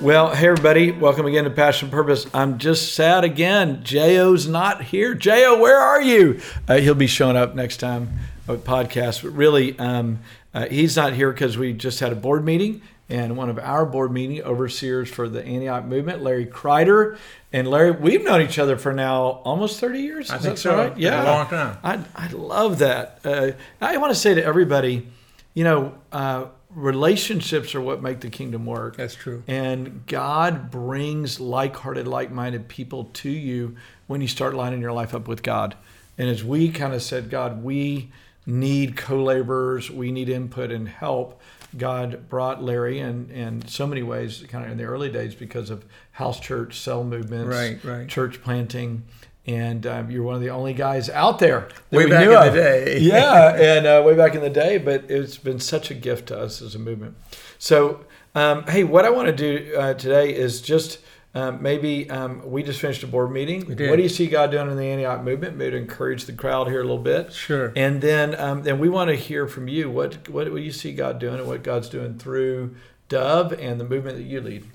Well, hey everybody, welcome again to Passion Purpose. I'm just sad again. Jo.'s not here. Jo, where are you? Uh, he'll be showing up next time with podcast. But really, um, uh, he's not here because we just had a board meeting and one of our board meeting overseers for the Antioch movement, Larry Kreider. And Larry, we've known each other for now almost 30 years. I think so. Right? Yeah, A long time. I, I love that. Uh, I want to say to everybody, you know, uh, relationships are what make the kingdom work. That's true. And God brings like hearted, like minded people to you when you start lining your life up with God. And as we kind of said, God, we need co laborers, we need input and help. God brought Larry and in so many ways, kind of in the early days, because of house church, cell movements, Right, right. church planting. And um, you're one of the only guys out there that Way we back knew in the day. Yeah, and uh, way back in the day, but it's been such a gift to us as a movement. So, um, hey, what I want to do uh, today is just um, maybe um, we just finished a board meeting. What do you see God doing in the Antioch movement? Maybe to encourage the crowd here a little bit. Sure. And then, um, then we want to hear from you. What what do you see God doing, and what God's doing through Dove and the movement that you lead?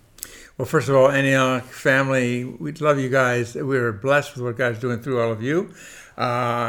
Well, first of all, Antioch family, we love you guys. We are blessed with what God's doing through all of you. Uh,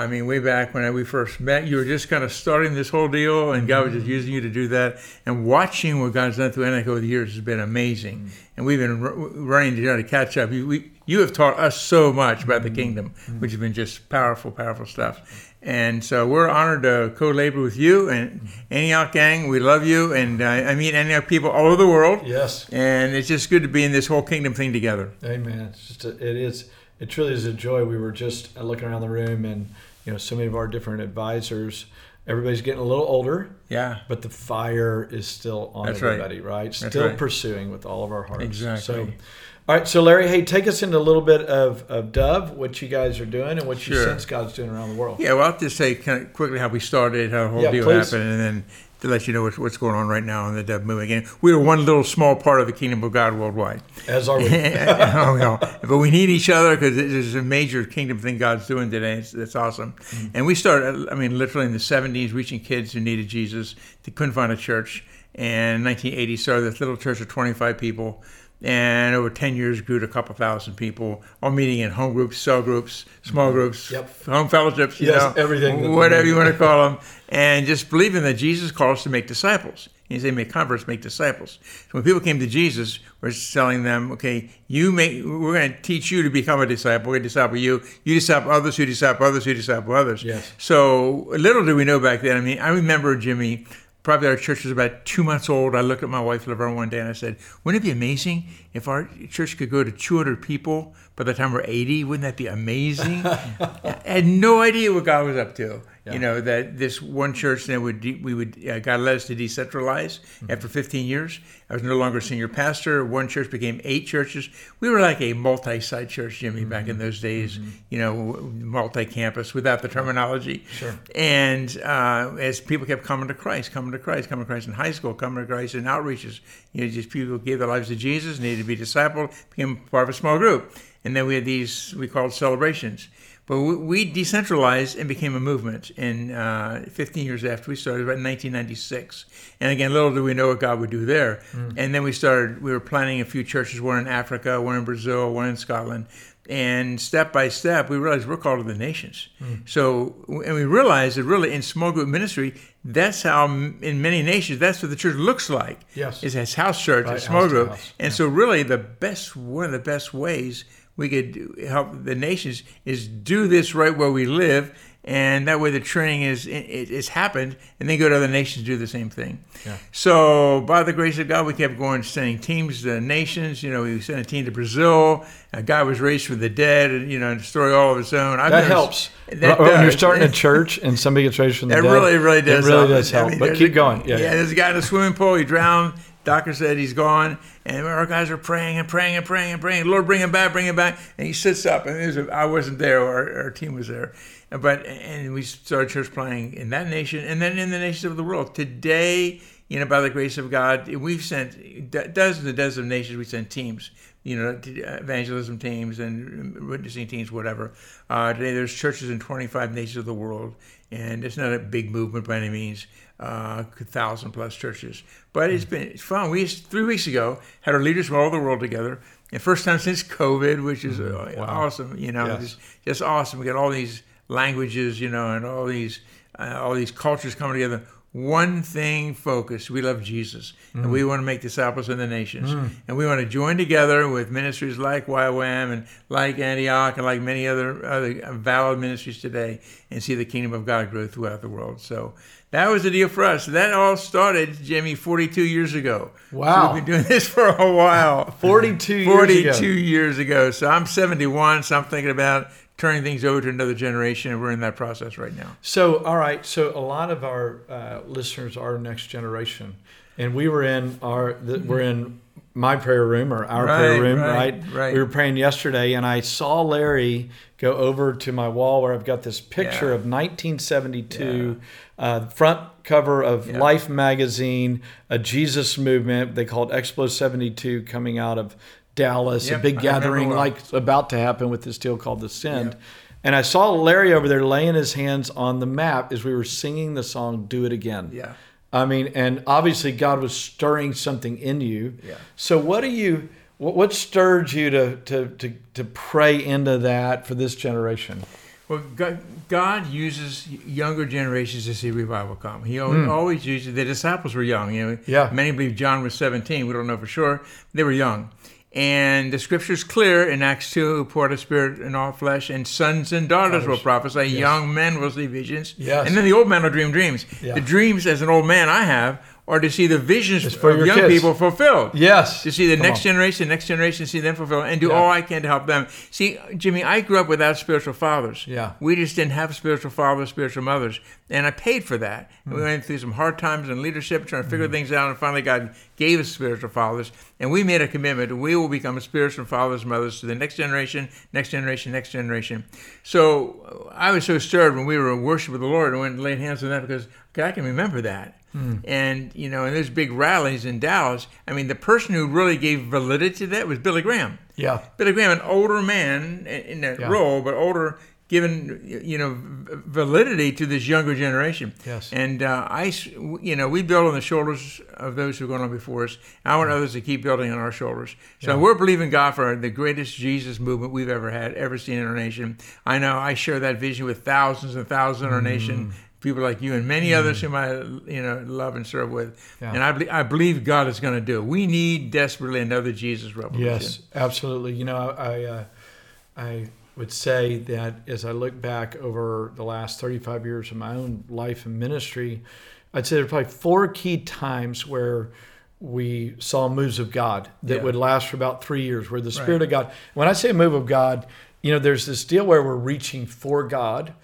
I mean, way back when we first met, you were just kind of starting this whole deal, and God was just using you to do that. And watching what God's done through Antioch over the years has been amazing. And we've been r- running to try to catch up. You, we, you have taught us so much about the kingdom, which has been just powerful, powerful stuff. And so we're honored to co-labor with you and Antioch gang. We love you, and uh, I meet Antioch people all over the world. Yes. And it's just good to be in this whole kingdom thing together. Amen. It's just a, it is it truly is a joy. We were just uh, looking around the room, and you know, so many of our different advisors. Everybody's getting a little older, Yeah. but the fire is still on That's everybody, right? That's Still right. pursuing with all of our hearts. Exactly. So, all right. So, Larry, hey, take us into a little bit of, of Dove, what you guys are doing, and what you Sure. sense God's doing around the world. Yeah, well, I'll just say kind of quickly how we started, how the whole Yeah, deal please. happened, and then to let you know what's, what's going on right now in the Dove movement. Again, we are one little small part of the kingdom of God worldwide. As are we. oh, no. But we need each other because there's a major kingdom thing God's doing today. It's, it's awesome. Mm-hmm. And we started, I mean, literally in the 70s, reaching kids who needed Jesus. They couldn't find a church. And in 1980, started this little church of 25 people. And over 10 years, grew to a couple thousand people, all meeting in home groups, cell groups, small mm-hmm. groups, Yep. home fellowships, you Yes, know, everything whatever you want to call them, and just believing that Jesus calls us to make disciples. He said, "Make converts, make disciples." So when people came to Jesus, we're telling them, "Okay, you make. We're going to teach you to become a disciple. We're going to disciple you. You disciple others. Who disciple others. Who disciple others." Yes. So little did we know back then. I mean, I remember Jimmy. Probably our church was about two months old. I looked at my wife Laverne one day and I said, "Wouldn't it be amazing if our church could go to 200 people by the time we're 80? Wouldn't that be amazing?" I had no idea what God was up to. You know that this one church then would de- we would uh, God led us to decentralize after 15 years. I was no longer senior pastor. One church became eight churches. We were like a multi-site church, Jimmy, back in those days. You know, multi-campus without the terminology. Sure. And uh, as people kept coming to Christ, coming to Christ, coming to Christ in high school, coming to Christ in outreaches, you know, just people gave their lives to Jesus, needed to be discipled, became part of a small group. And then we had these we called celebrations. But we, we decentralized and became a movement in uh, 15 years after we started, about 1996. And again, little did we know what God would do there. And then we started, we were planning a few churches, one in Africa, one in Brazil, one in Scotland. And step by step, we realized we're called to the nations. So, and we realized that really in small group ministry, that's how in many nations, that's what the church looks like. Yes. Is as house church, Right, a small group. And so, really, the best one of the best ways we could help the nations is do this right where we live, and that way the training is it, it's happened, and then go to other nations do the same thing. Yeah. So, by the grace of God, we kept going, sending teams to nations. You know, we sent a team to Brazil. A guy was raised from the dead, and you know, a story all of its own. I've That never- helps. That when you're starting a church and somebody gets raised from the That dead, really, really does. It really help. does I help. mean, but keep a- going. Yeah, yeah, yeah. there's a guy in a swimming pool. He drowned. Doctor said he's gone, and our guys are praying and praying and praying and praying. Lord, bring him back, bring him back. And he sits up, and there's a, I wasn't there, our, our team was there, but and we started church playing in that nation, and then in the nations of the world. Today, you know, by the grace of God, we've sent dozens and dozens of nations. We sent teams you know, evangelism teams and witnessing teams, whatever. Uh, today, there's churches in 25 nations of the world, and it's not a big movement by any means, uh, thousand plus churches. But it's been it's fun. We three weeks ago had our leaders from all over the world together, and first time since COVID, which is uh, wow. awesome. You know, yes. just, just awesome. We got all these languages, you know, and all these uh, all these cultures coming together one thing focused. We love Jesus, mm. and we want to make disciples in the nations, mm. and we want to join together with ministries like YWAM and like Antioch and like many other other valid ministries today, and see the kingdom of God grow throughout the world. So that was the deal for us. That all started, Jimmy, 42 years ago. Wow. So we've been doing this for a while. 42 years 42 ago. years ago. So I'm 71, so I'm thinking about turning things over to another generation, and we're in that process right now. So, all right. So, a lot of our uh, listeners are next generation, and we were in our the, we're in my prayer room or our right, prayer room, right, right, right? We were praying yesterday, and I saw Larry go over to my wall where I've got this picture Yeah. of 1972, uh, front cover of Yeah. Life magazine, a Jesus movement. They called Explo 72 coming out of Dallas, a big I gathering like about to happen with this deal called the Send. Yeah. And I saw Larry over there laying his hands on the map as we were singing the song "Do It Again." Yeah. I mean, and obviously God was stirring something in you. Yeah. So what do you? What, what stirred you to, to to to pray into that for this generation? Well, God, God uses younger generations to see revival come. He always, hmm. always uses the disciples were young. You know. Yeah. Many believe John was 17. We don't know for sure. They were young. And the scripture's clear in Acts 2 who poured a spirit in all flesh, and sons and daughters will prophesy, young men will see visions, Yes. and then the old men will dream dreams. Yeah. The dreams, as an old man, I have, are to see the visions for of young kids. people fulfilled Yes. to see the Come next on. generation, next generation, see them fulfilled, and do Yeah. all I can to help them. See, Jimmy, I grew up without spiritual fathers. Yeah. we just didn't have spiritual fathers, spiritual mothers, and I paid for that. Hmm. We went through some hard times in leadership, trying to figure things out, and finally God gave us spiritual fathers, and we made a commitment. We will become spiritual fathers, and mothers to the next generation, next generation, next generation. So uh, I was so stirred when we were in worship with the Lord and went and laid hands on that because okay, I can remember that. And you know, and there's big rallies in Dallas, I mean, the person who really gave validity to that was Billy Graham. Yeah. Billy Graham, an older man in that Yeah. role, but older, given you know validity to this younger generation. Yes. And uh, I, you know, we build on the shoulders of those who've gone on before us. I want others to keep building on our shoulders. So we're believing God for the greatest Jesus movement we've ever had, ever seen in our nation. I know I share that vision with thousands and thousands in our nation. People like you and many others whom I, you know, love and serve with, Yeah. and I, I believe God is going to do it. We need desperately another Jesus revolution. Yes, absolutely. You know, I uh, I would say that as I look back over the last 35 years of my own life and ministry, I'd say there are probably four key times where we saw moves of God that Yeah. would last for about three years, where the Spirit Right. of God. When I say move of God, you know, there's this deal where we're reaching for God.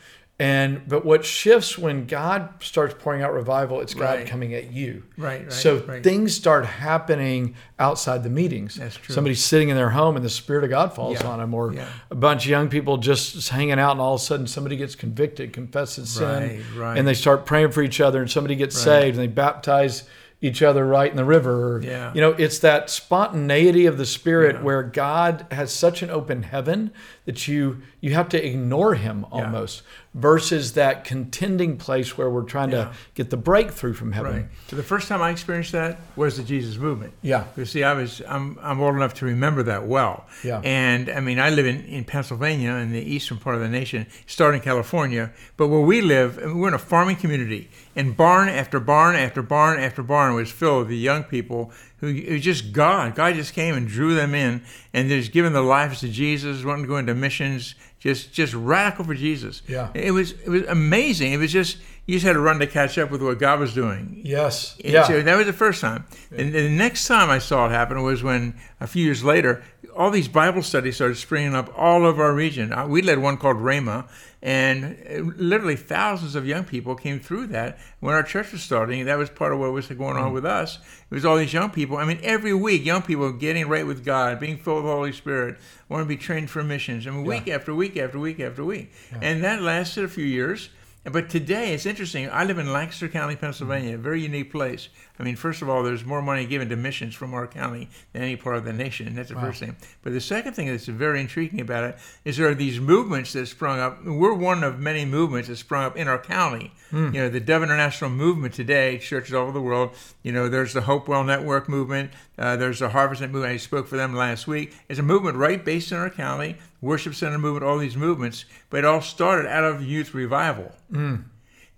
And but what shifts when God starts pouring out revival, it's God Right. coming at you. Right, right, So right. things start happening outside the meetings. That's true. Somebody's sitting in their home and the Spirit of God falls Yeah, on them, or yeah. a bunch of young people just hanging out, and all of a sudden somebody gets convicted, confesses sin, and they start praying for each other, and somebody gets saved, and they baptize each other right in the river. Yeah. You know, it's that spontaneity of the Spirit Yeah. where God has such an open heaven that you you have to ignore Him almost, versus that contending place where we're trying Yeah. to get the breakthrough from heaven. Right. So the first time I experienced that was the Jesus movement. Yeah. You see, I was I'm I'm old enough to remember that well. Yeah. And I mean, I live in, in Pennsylvania, in the eastern part of the nation, starting California. But where we live, we're in a farming community, and barn after barn after barn after barn was filled with the young people who it was just God. God just came and drew them in, and they're just giving their lives to Jesus, wanting to go into missions, just just radical for Jesus. Yeah. It was it was amazing. It was just you just had to run to catch up with what God was doing. Yes. And Yeah. So that was the first time. And the next time I saw it happen was when a few years later, all these Bible studies started springing up all over our region. Uh, We led one called Rhema, and uh, literally thousands of young people came through that when our church was starting. That was part of what was going on with us. It was all these young people. I mean, every week, young people getting right with God, being filled with the Holy Spirit, wanting to be trained for missions. I mean, week after week after week after week. And that lasted a few years. But today, it's interesting. I live in Lancaster County, Pennsylvania, a very unique place. I mean, first of all, there's more money given to missions from our county than any part of the nation. That's the first thing. But the second thing that's very intriguing about it is there are these movements that sprung up. We're one of many movements that sprung up in our county. Hmm. You know, the Dove International movement today, churches all over the world. You know, there's the Hopewell Network movement. Uh, there's the Harvest movement. I spoke for them last week. It's a movement right based in our county. Worship Center movement, all these movements, but it all started out of youth revival.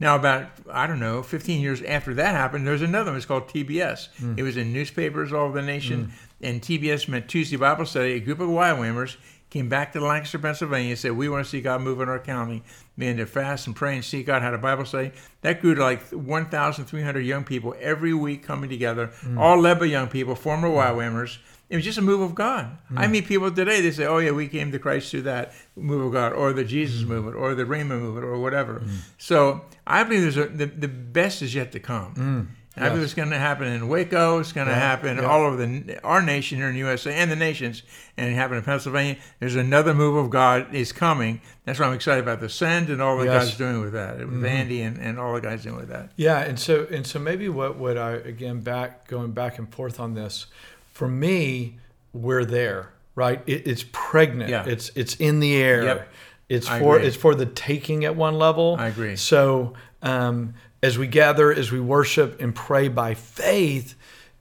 Now, about, I don't know, 15 years after that happened, there's another one. It's called TBS. Hmm. It was in newspapers all over the nation. Hmm. And TBS meant Tuesday Bible Study. A group of YWAMers came back to Lancaster, Pennsylvania, and said, We want to see God move in our county. Began to fast and pray and see God, had a Bible study. That grew to like 1,300 young people every week coming together, hmm. all led by young people, former YWAMers. It was just a move of God. I hmm. meet people today, they say, oh, yeah, we came to Christ through that move of God, or the Jesus hmm. movement, or the Rhema movement, or whatever. Hmm. So I believe there's a, the, the best is yet to come. And I believe it's going to happen in Waco. It's going to happen all over the our nation here in the USA and the nations, and it happened in Pennsylvania. There's another move of God is coming. That's why I'm excited about the send and all the Yes. guys doing with that, with mm-hmm. Andy and, and all the guys doing with that. Yeah, and so and so maybe what would I again back going back and forth on this, for me, we're there, right? It, it's pregnant. Yeah. It's it's in the air. Yep. It's I for agree. it's for the taking at one level. I agree. So um, as we gather, as we worship and pray by faith,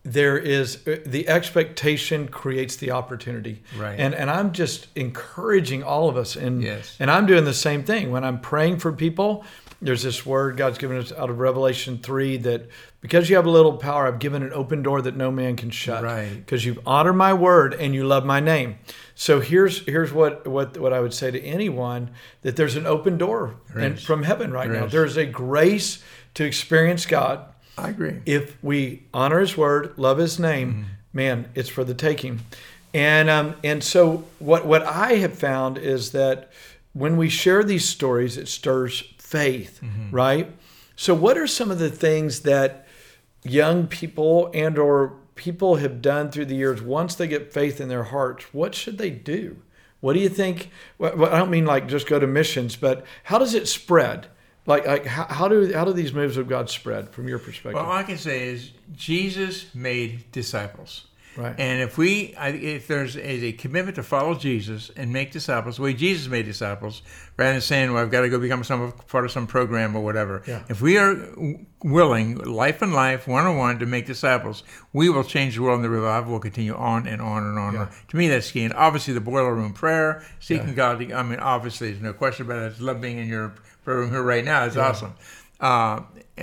there is uh, the expectation creates the opportunity. Right. And and I'm just encouraging all of us and Yes. and I'm doing the same thing when I'm praying for people. There's this word God's given us out of Revelation 3 that because you have a little power, I've given an open door that no man can shut. Right. Because you've honored my word and you love my name. So here's here's what what what I would say to anyone that there's an open door and from heaven right There now. is. There's a grace to experience God I agree. if we honor his word, love his name, Mm-hmm. man, it's for the taking. And um, and so what what I have found is that when we share these stories, it stirs faith, Mm-hmm. right? So what are some of the things that young people and or people have done through the years once they get faith in their hearts? What should they do? What do you think? Well, I don't mean like just go to missions, but how does it spread? Like, like how, how do how do these moves of God spread from your perspective? Well, all I can say is Jesus made disciples. Right. And if we, if there's a, a commitment to follow Jesus and make disciples, the way Jesus made disciples, rather than saying, "Well, I've got to go become some part of some program or whatever," Yeah. if we are willing, life and life, one on one, to make disciples, we will change the world, and the revival will continue on and on and on. Yeah. To me, that's key. And obviously, the boiler room prayer, seeking God. I mean, obviously, there's no question about it. I love being in your prayer room here right now. It's awesome. Uh,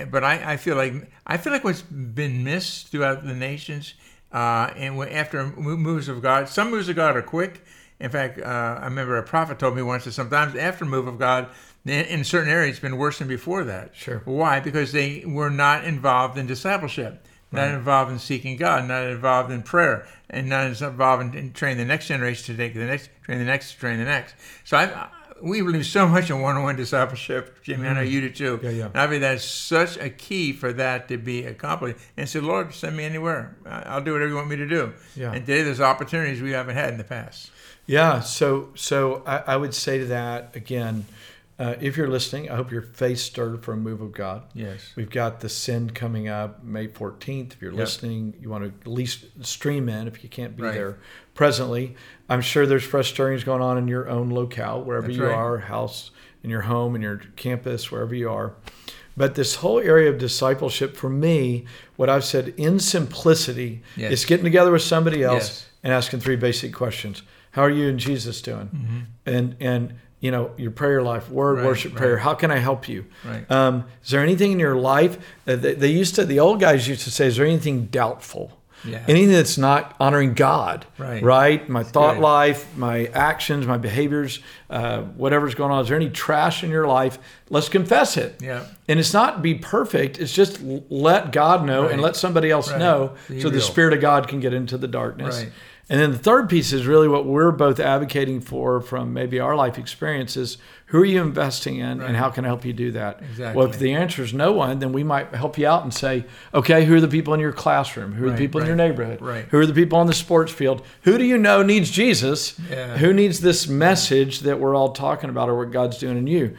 but I, I feel like I feel like what's been missed throughout the nations, uh, and after moves of God, some moves of God are quick. In fact, uh, I remember a prophet told me once that sometimes after move of God, in, in certain areas, it's been worse than before that. Sure. Why? Because they were not involved in discipleship, not involved in seeking God, not involved in prayer, and not involved in, in training the next generation to take the next, train the next, train the next. So I we believe so much in one-on-one discipleship, Jimmy. I know you do too. Yeah, yeah. And I believe that's such a key for that to be accomplished. And say, Lord, send me anywhere. I'll do whatever you want me to do. Yeah. And today there's opportunities we haven't had in the past. Yeah, so so I, I would say to that again, uh, if you're listening, I hope your faith stirred for a move of God. Yes. We've got the Send coming up May 14th. If you're listening, you want to at least stream in if you can't be Right. there presently. I'm sure there's fresh stirrings going on in your own locale, wherever That's you right. are, house, in your home, in your campus, wherever you are. But this whole area of discipleship, for me, what I've said in simplicity, Yes. is getting together with somebody else Yes. and asking three basic questions. How are you and Jesus doing? And and you know your prayer life, word, Right, worship, right. prayer. How can I help you? Right. Um, is there anything in your life uh, they, they used to? The old guys used to say, "Is there anything doubtful? Yeah. Anything that's not honoring God? Right. Right. My thought good. life, my actions, my behaviors, uh, whatever's going on. Is there any trash in your life? Let's confess it. Yeah. And it's not be perfect. It's just let God know and let somebody else Right. know, Be so the. Spirit of God can get into the darkness. Right. And then the third piece is really what we're both advocating for from maybe our life experiences. Who are you investing in and how can I help you do that? Exactly. Well, if the answer is no one, then we might help you out and say, okay, who are the people in your classroom? Who are Right, the people in your neighborhood? right. Who are the people on the sports field? Who do you know needs Jesus? Yeah. Who needs this message that we're all talking about or what God's doing in you?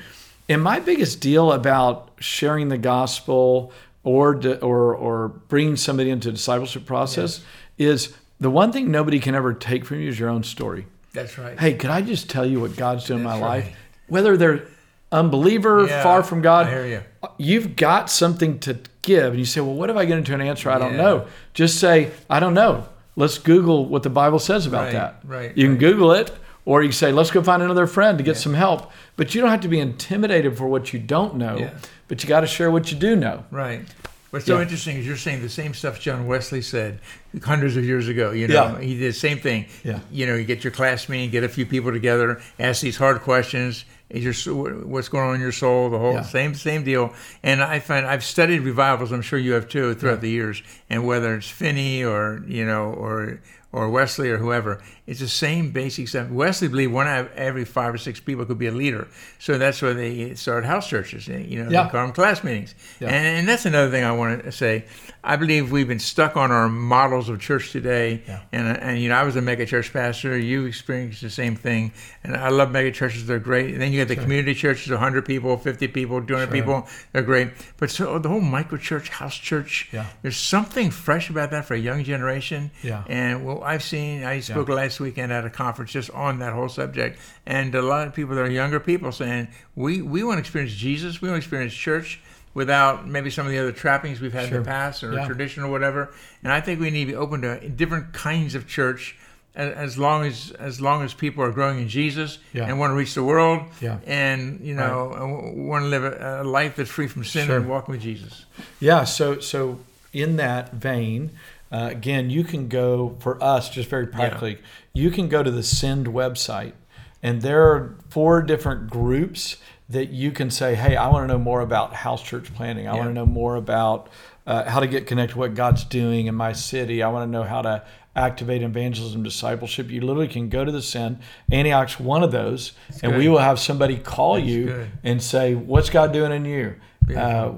And my biggest deal about sharing the gospel or or or bringing somebody into discipleship process is the one thing nobody can ever take from you is your own story. That's right. Hey, could I just tell you what God's doing in my That's life? right. Whether they're unbeliever, Yeah, far from God, I hear you. you've got something to give. And you say, well, what if I get into an answer I don't Yeah. know? Just say, I don't know. Let's Google what the Bible says about Right, that. right, You can right. Google it, or you can say, let's go find another friend to get some help. But you don't have to be intimidated for what you don't know. Yeah. But you got to share what you do know. Right. What's so Yeah. interesting is you're saying the same stuff John Wesley said hundreds of years ago. You know, Yeah. he did the same thing. Yeah. You know, you get your class meeting, get a few people together, ask these hard questions. Is your what's going on in your soul? The whole Yeah. same same deal. And I find I've studied revivals. I'm sure you have too throughout the years. And whether it's Finney or you know or or Wesley or whoever, it's the same basic stuff. Wesley believed one out of every five or six people could be a leader. So that's why they started house churches. Eh, you know, Yeah. they call them class meetings. Yeah. And, and that's another thing I want to say. I believe we've been stuck on our models of church today. Yeah. And, and, you know, I was a mega church pastor. You experienced the same thing. And I love mega churches. They're great. And then you got the community churches, 100 people, 50 people, 200 people. They're great. But so the whole micro church, house church, Yeah. there's something fresh about that for a young generation. Yeah. And well, I've seen, I spoke last weekend at a conference just on that whole subject. And a lot of people that are younger people saying, we, we want to experience Jesus. We want to experience church without maybe some of the other trappings we've had Sure. in the past or Yeah. tradition or whatever. And I think we need to be open to different kinds of church as, long as as long as people are growing in Jesus Yeah. and want to reach the world Yeah. and you know and want to live a, a life that's free from sin Sure. and walk with Jesus. Yeah. So so in that vein, uh, again, you can go for us just very practically. You can go to the Send website, and there are four different groups that you can say, "Hey, I want to know more about house church planning. I want to know more about uh, how to get connected to what God's doing in my city. I want to know how to." Activate evangelism discipleship. You literally can go to the send. Antioch's one of those, and we will have somebody call That's you good. and say, "What's God doing in you? Uh,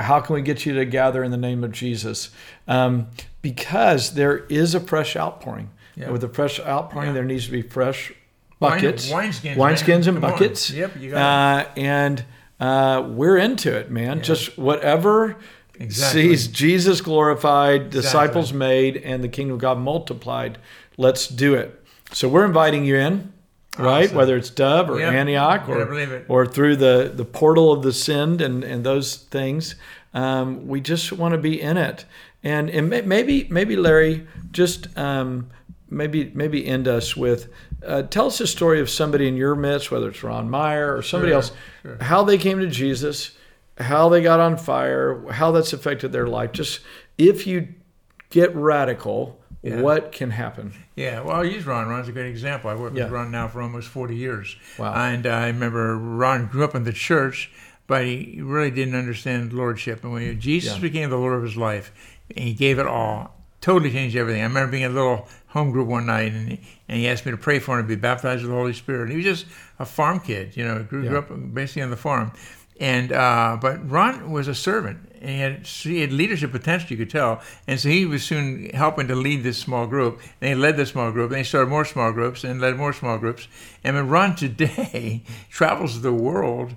how can we get you to gather in the name of Jesus? Um, because there is a fresh outpouring. Yeah. With a fresh outpouring, Yeah. there needs to be fresh Wine- buckets, wineskins, wineskins and Come on. buckets. Yep, you got uh, and uh, we're into it, man. Just whatever Exactly. sees Jesus glorified, disciples made, and the kingdom of God multiplied. Let's do it. So we're inviting you in. Right, Awesome. whether it's Dove or Yep. Antioch or, or through the, the portal of the send and, and those things. Um, we just want to be in it. And, and maybe, maybe Larry, just um, maybe, maybe end us with uh, tell us a story of somebody in your midst, whether it's Ron Myer or somebody Sure, else, sure. how they came to Jesus, how they got on fire, how that's affected their life. Just if you get radical, Yeah. what can happen? Yeah, well, I'll use Ron. Ron's a great example. I worked Yeah. with Ron now for almost 40 years. Wow. And I remember Ron grew up in the church, but he really didn't understand lordship. And when Jesus Yeah. became the Lord of his life, and he gave it all, totally changed everything. I remember being a little home group one night, and he, and he asked me to pray for him to be baptized with the Holy Spirit. And he was just a farm kid, you know, grew, grew up basically on the farm. And uh, but Ron was a servant, and he had, he had leadership potential, you could tell. And so he was soon helping to lead this small group. And he led the small group, and he started more small groups, and led more small groups. And when Ron today travels the world,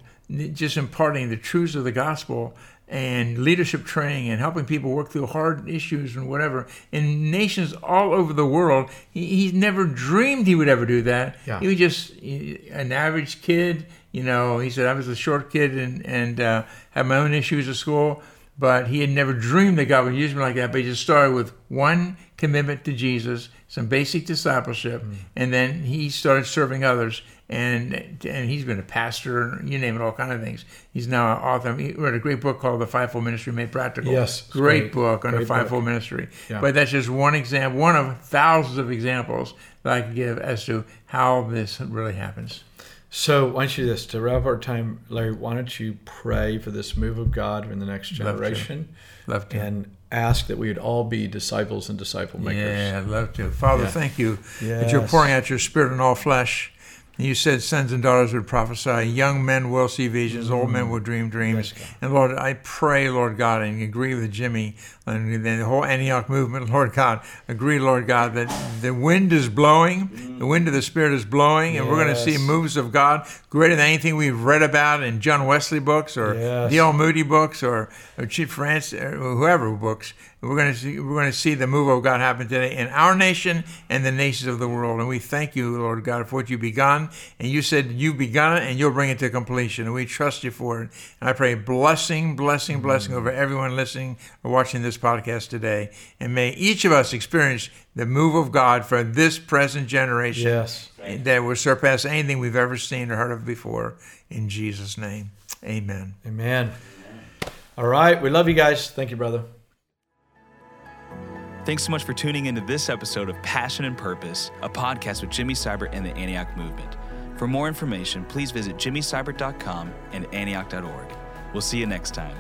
just imparting the truths of the gospel and leadership training and helping people work through hard issues and whatever in nations all over the world. He, he never dreamed he would ever do that. Yeah. He was just an average kid. You know, he said I was a short kid and and uh, had my own issues at school, but he had never dreamed that God would use me like that. But he just started with one commitment to Jesus, some basic discipleship, and then he started serving others. And and he's been a pastor, you name it, all kind of things. He's now an author. He wrote a great book called The Fivefold Ministry Made Practical. Yes, great, great. book on Great the book. fivefold ministry. Yeah. But that's just one example, one of thousands of examples that I could give as to how this really happens. So why don't you do this to wrap up our time, Larry? Why don't you pray for this move of God in the next Love to. generation? Love to. And ask that we would all be disciples and disciple makers. Yeah, I'd love to. Father, Yeah. thank you that you're pouring out your spirit on all flesh. You said sons and daughters would prophesy, young men will see visions, old men mm-hmm. will dream dreams. and Lord, I pray, Lord God, and agree with Jimmy and the whole Antioch movement, Lord God, agree, Lord God, that the wind is blowing, the wind of the Spirit is blowing, and we're going to see moves of God greater than anything we've read about in John Wesley books or Yes. D.L. Moody books or, or Chief France or whoever books. We're going to see we're going to see the move of God happen today in our nation and the nations of the world. And we thank you, Lord God, for what you've begun. And you said you've begun it and you'll bring it to completion. And we trust you for it. And I pray blessing, blessing, blessing over everyone listening or watching this podcast today. And may each of us experience the move of God for this present generation Yes. that will surpass anything we've ever seen or heard of before. In Jesus' name, amen. Amen. All right. We love you guys. Thank you, brother. Thanks so much for tuning into this episode of Passion and Purpose, a podcast with Jimmy Seibert and the Antioch Movement. For more information, please visit jimmyseibert.com and antioch.org. We'll see you next time.